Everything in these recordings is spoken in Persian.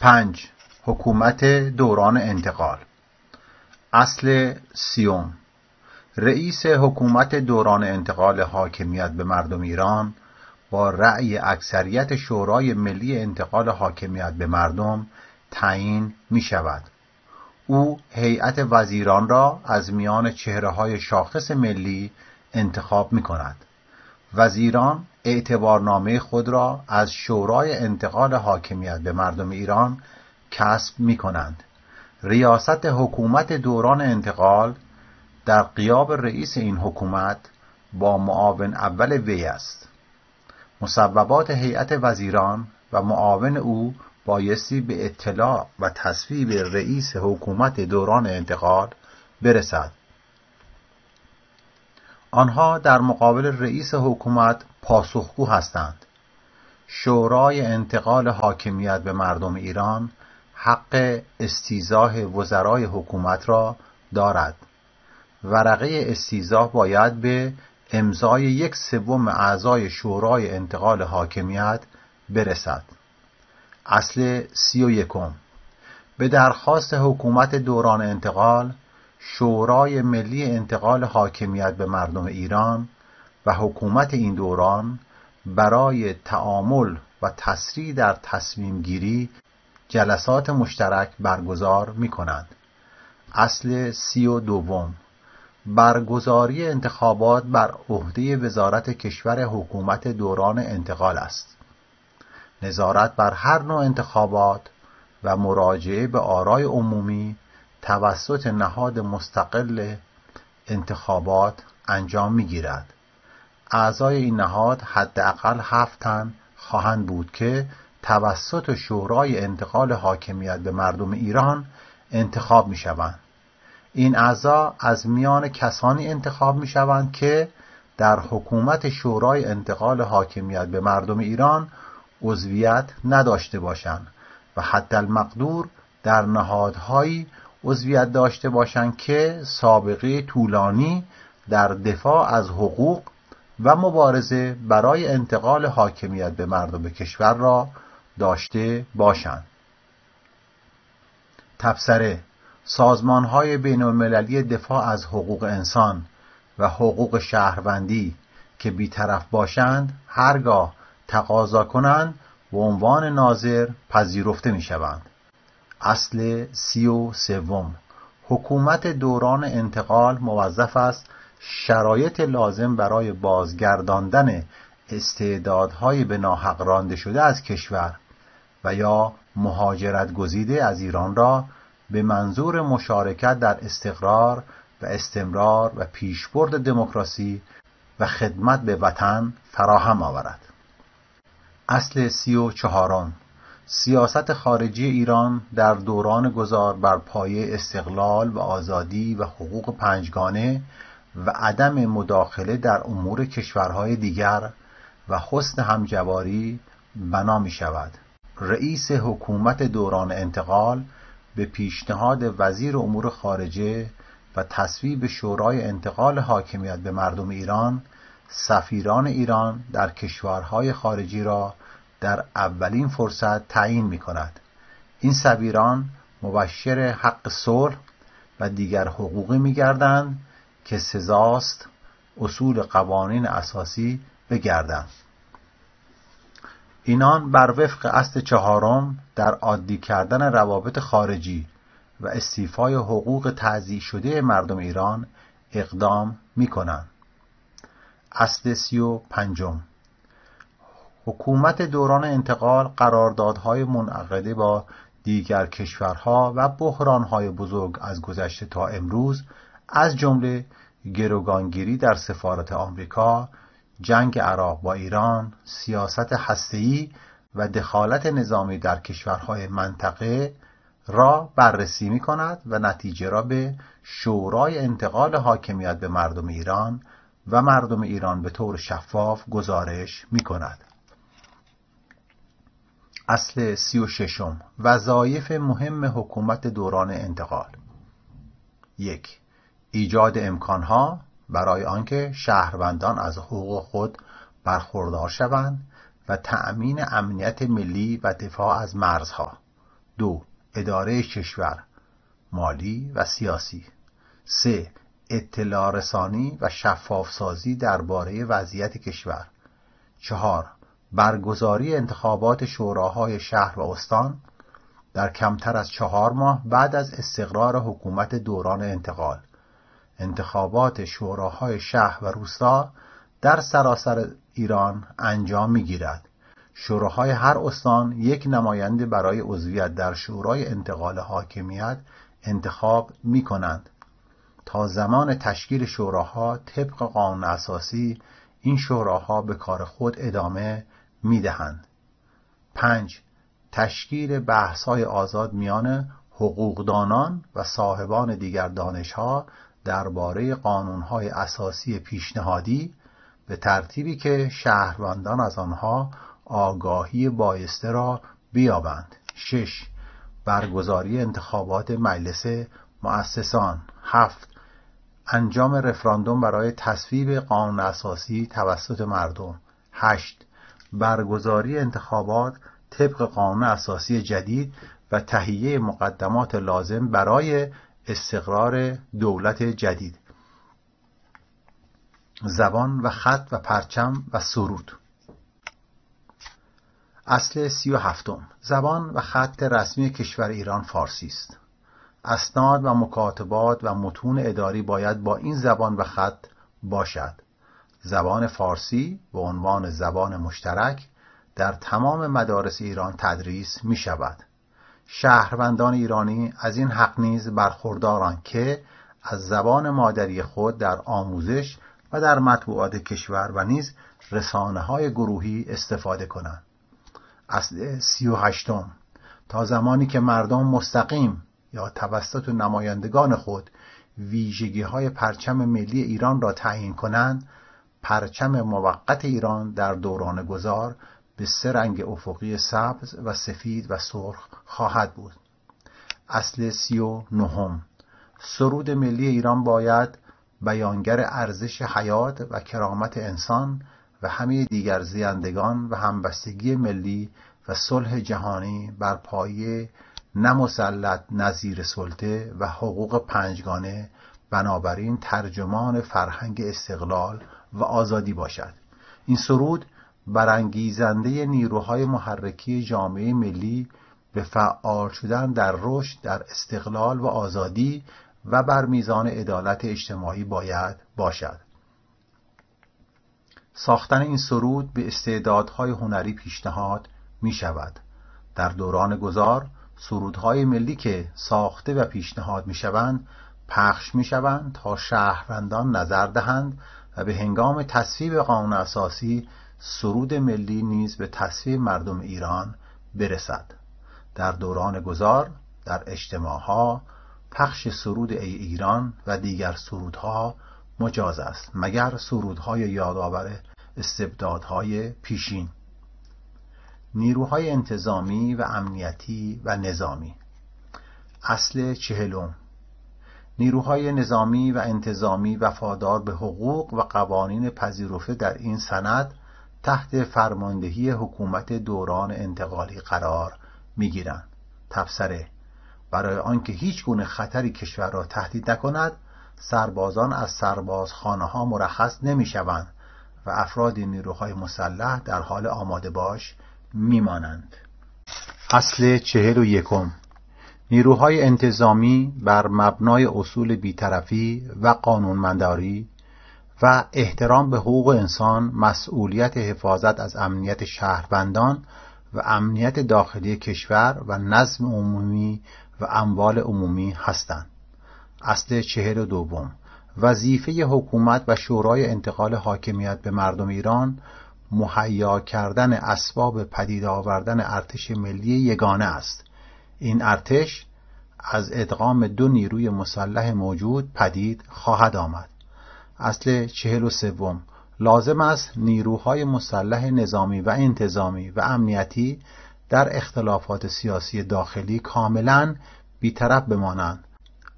پنج حکومت دوران انتقال اصل سیوم رئیس حکومت دوران انتقال حاکمیت به مردم ایران با رأی اکثریت شورای ملی انتقال حاکمیت به مردم تعیین می شود. او هیئت وزیران را از میان چهره های شاخص ملی انتخاب می کند. وزیران اعتبارنامه خود را از شورای انتقال حاکمیت به مردم ایران کسب می کنند. ریاست حکومت دوران انتقال در قیاب رئیس این حکومت با معاون اول وی است. مصوبات هیئت وزیران و معاون او بایستی به اطلاع و تصویب رئیس حکومت دوران انتقال برسد آنها در مقابل رئیس حکومت پاسخگو هستند. شورای انتقال حاکمیت به مردم ایران حق استیزاه وزرای حکومت را دارد. ورقه استیزاه باید به امضای یک سوم اعضای شورای انتقال حاکمیت برسد. اصل سی و یکم. به درخواست حکومت دوران انتقال شورای ملی انتقال حاکمیت به مردم ایران و حکومت این دوران برای تعامل و تسریع در تصمیم گیری جلسات مشترک برگزار می کنند. اصل سی و دوم برگزاری انتخابات بر عهده وزارت کشور حکومت دوران انتقال است. نظارت بر هر نوع انتخابات و مراجعه به آرای عمومی توسط نهاد مستقل انتخابات انجام می‌گیرد اعضای این نهاد حداقل هفت تن خواهند بود که توسط شورای انتقال حاکمیت به مردم ایران انتخاب می شوند. این اعضا از میان کسانی انتخاب می شوند که در حکومت شورای انتقال حاکمیت به مردم ایران عضویت نداشته باشند و حتی المقدور در نهادهایی عضویت داشته باشند که سابقه طولانی در دفاع از حقوق و مبارزه برای انتقال حاکمیت به مردم کشور را داشته باشند تبصره سازمان های بین المللی دفاع از حقوق انسان و حقوق شهروندی که بیطرف باشند هرگاه تقاضا کنند به عنوان ناظر پذیرفته می شوند. اصل سی و سوم. حکومت دوران انتقال موظف است شرایط لازم برای بازگرداندن استعدادهای به ناحق رانده شده از کشور و یا مهاجرت گزیده از ایران را به منظور مشارکت در استقرار و استمرار و پیشبرد دموکراسی و خدمت به وطن فراهم آورد. اصل سی و چهارم. سیاست خارجی ایران در دوران گذار بر پایه استقلال و آزادی و حقوق پنجگانه و عدم مداخله در امور کشورهای دیگر و حسن همجواری بنا می شود. رئیس حکومت دوران انتقال به پیشنهاد وزیر امور خارجه و تصویب شورای انتقال حاکمیت به مردم ایران سفیران ایران در کشورهای خارجی را در اولین فرصت تعیین می کند. این سفیران مبشر حق صلح و دیگر حقوقی می گردند که سزاست اصول قوانین اساسی بگردند. اینان بر وفق اصل چهارم در عادی کردن روابط خارجی و استیفای حقوق تعذیع شده مردم ایران اقدام می کنند. اصل سی و پنجم حکومت دوران انتقال قراردادهای منعقده با دیگر کشورها و بحرانهای بزرگ از گذشته تا امروز از جمله گروگانگیری در سفارت آمریکا، جنگ عراق با ایران، سیاست هسته‌ای و دخالت نظامی در کشورهای منطقه را بررسی می کند و نتیجه را به شورای انتقال حاکمیت به مردم ایران و مردم ایران به طور شفاف گزارش می کند. اصل سی و ششم. وظایف مهم حکومت دوران انتقال. یک ایجاد امکانها برای آنکه شهروندان از حقوق خود برخوردار شوند و تأمین امنیت ملی و دفاع از مرزها. دو اداره کشور مالی و سیاسی. سه اطلاع رسانی و شفاف سازی درباره وضعیت کشور. چهار برگزاری انتخابات شوراهای شهر و استان در کمتر از چهار ماه بعد از استقرار حکومت دوران انتقال. انتخابات شوراهای شهر و روستا در سراسر ایران انجام می‌گیرد. شوراهای هر استان یک نماینده برای عضویت در شورای انتقال حاکمیت انتخاب می کنند تا زمان تشکیل شوراها طبق قانون اساسی این شوراها به کار خود ادامه می دهند. پنج تشکیل بحث‌های آزاد میان حقوقدانان و صاحبان دیگر دانشها درباره قانونهای اساسی پیشنهادی به ترتیبی که شهروندان از آنها آگاهی بایسته را بیابند. شش برگزاری انتخابات مجلس مؤسسان. هفت انجام رفراندوم برای تصویب قانون اساسی توسط مردم. هشت برگزاری انتخابات طبق قانون اساسی جدید و تهیه مقدمات لازم برای استقرار دولت جدید. زبان و خط و پرچم و سرود. اصل سی و هفتم. زبان و خط رسمی کشور ایران فارسی است. اسناد و مکاتبات و متون اداری باید با این زبان و خط باشد. زبان فارسی به عنوان زبان مشترک در تمام مدارس ایران تدریس می شود شهروندان ایرانی از این حق نیز برخوردارند که از زبان مادری خود در آموزش و در مطبوعات کشور و نیز رسانه های گروهی استفاده کنند. اصل سی و هشتم. تا زمانی که مردم مستقیم یا توسط نمایندگان خود ویژگی های پرچم ملی ایران را تعیین کنند پرچم موقت ایران در دوران گذار به سه رنگ افقی سبز و سفید و سرخ خواهد بود. اصل سی و نهم. سرود ملی ایران باید بیانگر ارزش حیات و کرامت انسان و همه دیگر زیندگان و همبستگی ملی و صلح جهانی بر پایه نمسلط نظیر سلطه و حقوق پنجگانه بنابراین ترجمان فرهنگ استقلال و آزادی باشد. این سرود برانگیزنده نیروهای محرکی جامعه ملی به فعال شدن در رشد در استقلال و آزادی و بر میزان عدالت اجتماعی باید باشد. ساختن این سرود به استعدادهای هنری پیشنهاد می شود در دوران گذار سرودهای ملی که ساخته و پیشنهاد می شوند پخش می شوند تا شهروندان نظر دهند و به هنگام تصویب قانون اساسی سرود ملی نیز به تصویب مردم ایران برسد. در دوران گذار در اجتماعها پخش سرود ای ایران و دیگر سرودها مجاز است مگر سرودهای یادآور استبدادهای پیشین. نیروهای انتظامی و امنیتی و نظامی. اصل چهلم. نیروهای نظامی و انتظامی وفادار به حقوق و قوانین پذیرفته در این سند تحت فرماندهی حکومت دوران انتقالی قرار می‌گیرند. تبصره برای آنکه هیچ گونه خطری کشور را تهدید نکند سربازان از سربازخانه ها مرخص نمی شوند و افراد نیروهای مسلح در حال آماده باش میمانند. اصل چهل و یکم. نیروهای انتظامی بر مبنای اصول بیطرفی و قانونمنداری و احترام به حقوق انسان مسئولیت حفاظت از امنیت شهروندان و امنیت داخلی کشور و نظم عمومی و اموال عمومی هستند. اصل چهل و دوم. وظیفه حکومت و شورای انتقال حاکمیت به مردم ایران مهیا کردن اسباب پدید آوردن ارتش ملی یگانه است. این ارتش از ادغام دو نیروی مسلح موجود پدید خواهد آمد. اصل چهل و سوم. لازم است نیروهای مسلح نظامی و انتظامی و امنیتی در اختلافات سیاسی داخلی کاملا بیطرف بمانند.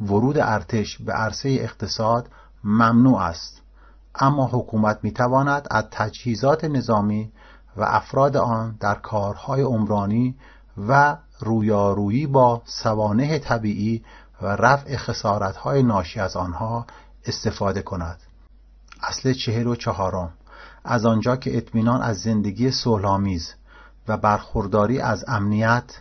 ورود ارتش به عرصه اقتصاد ممنوع است. اما حکومت می‌تواند از تجهیزات نظامی و افراد آن در کارهای عمرانی و رویارویی با سوانه طبیعی و رفع خسارتهای ناشی از آنها استفاده کند. اصل چهل و چهارم. از آنجا که اطمینان از زندگی صلحآمیز و برخورداری از امنیت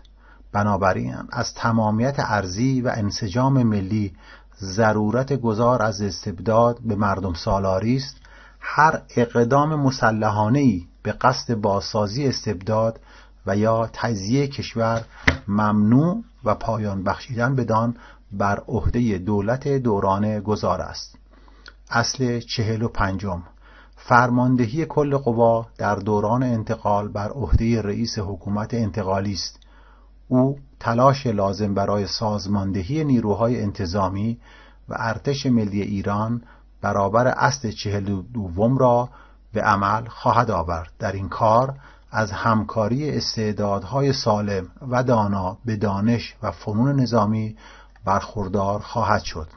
بنابراین از تمامیت ارزی و انسجام ملی ضرورت گذار از استبداد به مردم سالاری است. هر اقدام مسلحانه ای به قصد بازسازی استبداد و یا تجزیه کشور ممنوع و پایان بخشیدن بدان بر عهده دولت دوران گذار است. اصل چهل و پنجم. فرماندهی کل قوا در دوران انتقال بر عهده رئیس حکومت انتقالی است. او تلاش لازم برای سازماندهی نیروهای انتظامی و ارتش ملی ایران برابر اصل چهل دوم را به عمل خواهد آورد. در این کار از همکاری استعدادهای سالم و دانا به دانش و فنون نظامی برخوردار خواهد شد.